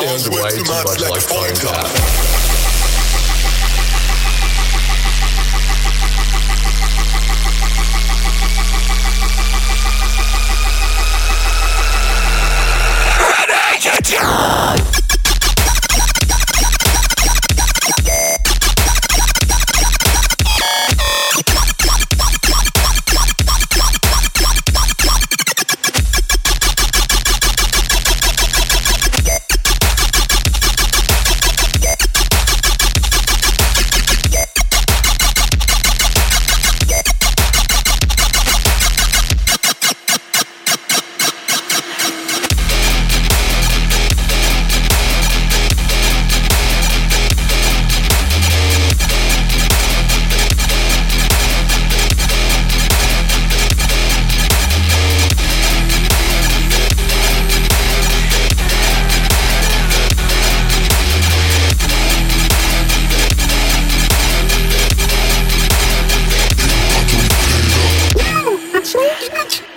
sounds way too much like phone tap. しょ